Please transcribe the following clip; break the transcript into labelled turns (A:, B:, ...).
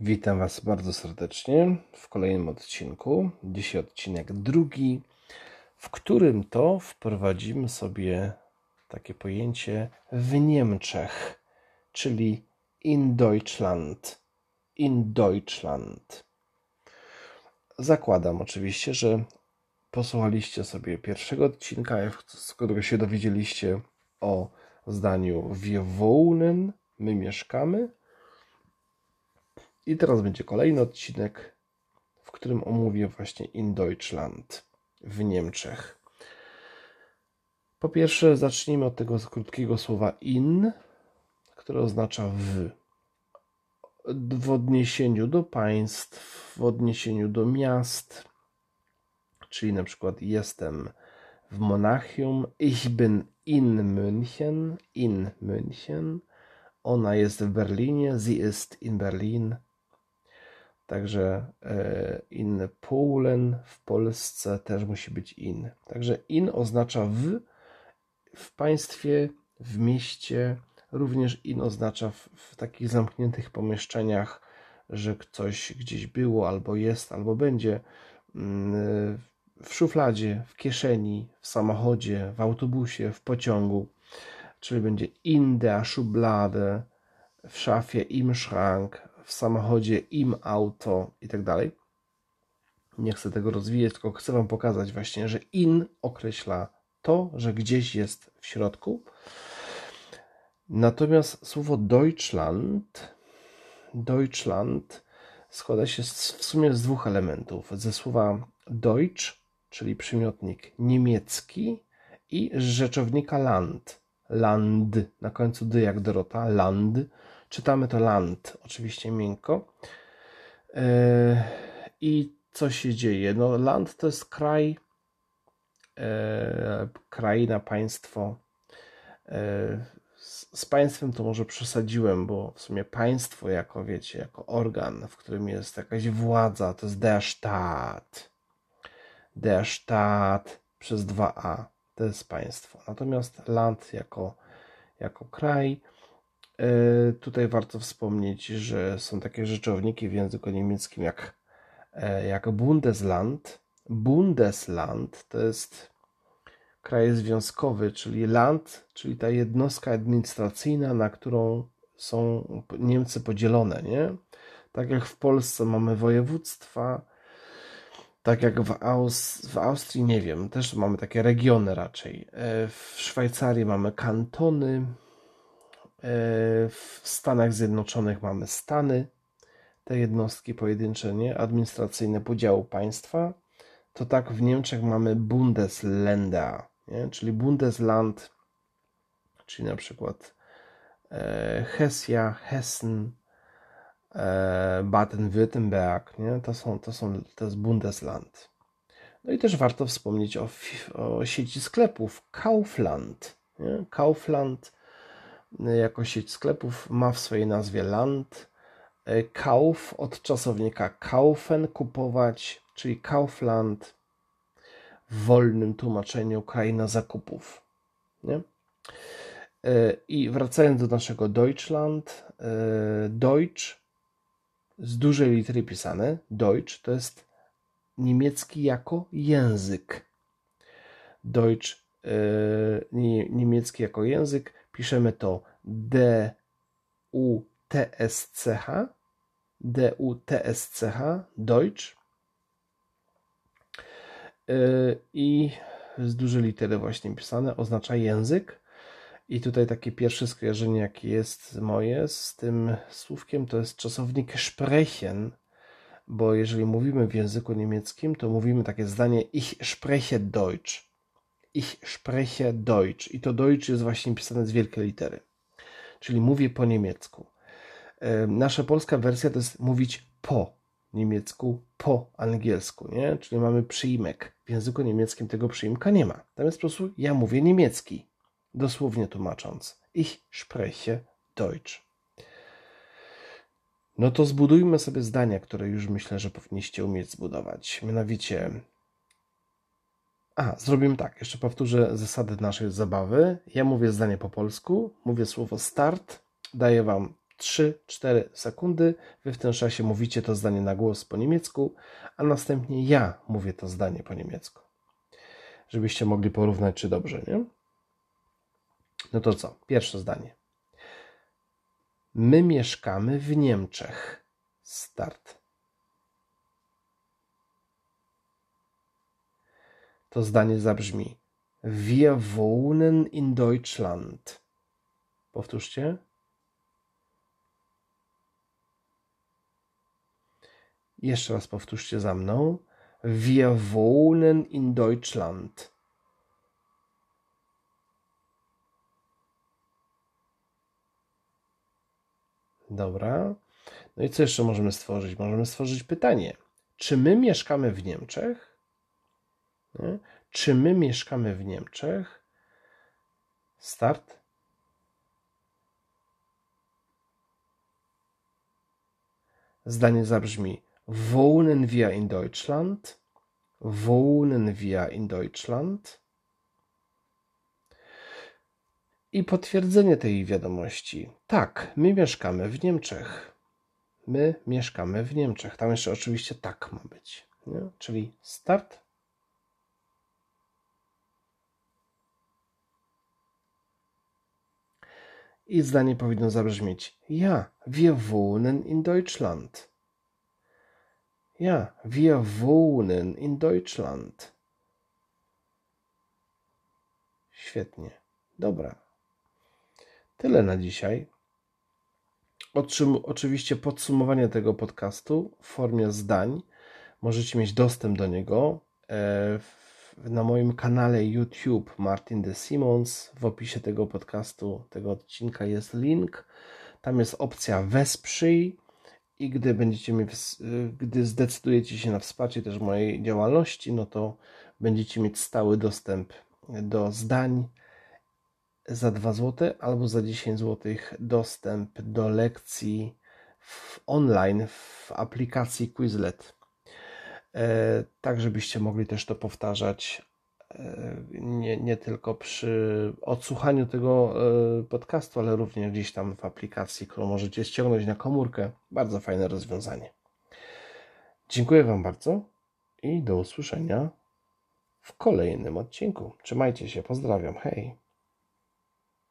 A: Witam Was bardzo serdecznie w kolejnym odcinku. Dzisiaj odcinek drugi, w którym to wprowadzimy sobie takie pojęcie w Niemczech, czyli in Deutschland. In Deutschland. Zakładam oczywiście, że posłuchaliście sobie pierwszego odcinka, z którego się dowiedzieliście o zdaniu wir wohnen, my mieszkamy, i teraz będzie kolejny odcinek, w którym omówię właśnie in Deutschland w Niemczech. Po pierwsze, zacznijmy od tego krótkiego słowa in, które oznacza w. W odniesieniu do państw, w odniesieniu do miast, czyli na przykład jestem w Monachium, ich bin in München, in München, ona jest w Berlinie, sie ist in Berlin, Także e, in Polen w Polsce też musi być in. Także in oznacza w, w państwie, w mieście. Również in oznacza w, w takich zamkniętych pomieszczeniach, że coś gdzieś było, albo jest, albo będzie. Mm, w szufladzie, w kieszeni, w samochodzie, w autobusie, w pociągu. Czyli będzie in der Schublade, w szafie im Schrank, w samochodzie, im auto i tak dalej. Nie chcę tego rozwijać, tylko chcę Wam pokazać właśnie, że in określa to, że gdzieś jest w środku. Natomiast słowo Deutschland, Deutschland składa się w sumie z dwóch elementów. Ze słowa Deutsch, czyli przymiotnik niemiecki i rzeczownika Land. Land, na końcu dy jak Dorota, Land, Czytamy to land, oczywiście miękko. E, I co się dzieje? No, land to jest kraj, e, kraina, państwo. E, z państwem to może przesadziłem, bo w sumie państwo jako, wiecie, jako organ, w którym jest jakaś władza, to jest der Staat. Der Staat przez 2a, to jest państwo. Natomiast land jako, jako kraj, tutaj warto wspomnieć, że są takie rzeczowniki w języku niemieckim jak, e, jak Bundesland. Bundesland to jest kraj związkowy, czyli land, czyli ta jednostka administracyjna, na którą są Niemcy podzielone, nie? Tak jak w Polsce mamy województwa, tak jak w, Aus w Austrii, nie wiem, też mamy takie regiony raczej. E, w Szwajcarii mamy kantony, E, w Stanach Zjednoczonych mamy Stany, te jednostki pojedyncze, nie? administracyjne podziału państwa. To tak w Niemczech mamy Bundesländer, nie? czyli Bundesland, czyli na przykład e, Hesja, Hessen, e, Baden-Württemberg, nie? To, są, to, są, to jest Bundesland. No i też warto wspomnieć o, o sieci sklepów Kaufland. Nie? Kaufland jako sieć sklepów ma w swojej nazwie Land. E, Kauf od czasownika kaufen, kupować, czyli Kaufland w wolnym tłumaczeniu kraina zakupów. Nie? E, I wracając do naszego Deutschland, e, Deutsch z dużej litery pisane, Deutsch to jest niemiecki jako język. Deutsch, niemiecki jako język, piszemy to D U T S C H. D U T S C H Deutsch. Y, i z dużej litery właśnie pisane. Oznacza język. I tutaj takie pierwsze skojarzenie jakie jest moje z tym słówkiem to jest czasownik sprechen. Bo jeżeli mówimy w języku niemieckim to mówimy takie zdanie ich spreche Deutsch Ich spreche Deutsch. I to Deutsch jest właśnie pisane z wielkiej litery. Czyli mówię po niemiecku. Nasza polska wersja to jest mówić po niemiecku, po angielsku, nie? Czyli mamy przyimek. W języku niemieckim tego przyimka nie ma. Natomiast po prostu ja mówię niemiecki. Dosłownie tłumacząc. Ich spreche Deutsch. No to zbudujmy sobie zdania, które już myślę, że powinniście umieć zbudować. Mianowicie a, zrobimy tak. Jeszcze powtórzę zasady naszej zabawy. Ja mówię zdanie po polsku, mówię słowo start, daję Wam 3-4 sekundy. Wy w tym czasie mówicie to zdanie na głos po niemiecku, a następnie ja mówię to zdanie po niemiecku. Żebyście mogli porównać, czy dobrze, nie? No to co? Pierwsze zdanie. My mieszkamy w Niemczech. Start. To zdanie zabrzmi: Wir wohnen in Deutschland. Powtórzcie. Jeszcze raz powtórzcie za mną. Wir wohnen in Deutschland. Dobra. No i co jeszcze możemy stworzyć? Możemy stworzyć pytanie. Czy my mieszkamy w Niemczech? Nie? Czy my mieszkamy w Niemczech? Start. Zdanie zabrzmi: Wohnen wir in Deutschland? Wohnen wir in Deutschland? I potwierdzenie tej wiadomości. Tak, my mieszkamy w Niemczech. My mieszkamy w Niemczech. Tam jeszcze oczywiście tak ma być. Nie? Czyli start. I zdanie powinno zabrzmieć: Ja, wir wohnen in Deutschland. Ja, wir wohnen in Deutschland. Świetnie. Dobra. Tyle na dzisiaj. Otrzym, oczywiście podsumowanie tego podcastu w formie zdań. Możecie mieć dostęp do niego e, na moim kanale YouTube Martin de Simons. W opisie tego podcastu, tego odcinka jest link. Tam jest opcja wesprzyj i gdy będziecie mi, gdy zdecydujecie się na wsparcie też mojej działalności, no to będziecie mieć stały dostęp do zdań za 2 zł albo za 10 zł dostęp do lekcji w online w aplikacji Quizlet. E, tak, żebyście mogli też to powtarzać e, nie, nie tylko przy odsłuchaniu tego e, podcastu, ale również gdzieś tam w aplikacji, którą możecie ściągnąć na komórkę. Bardzo fajne rozwiązanie. Dziękuję Wam bardzo i do usłyszenia w kolejnym odcinku. Trzymajcie się, pozdrawiam, hej.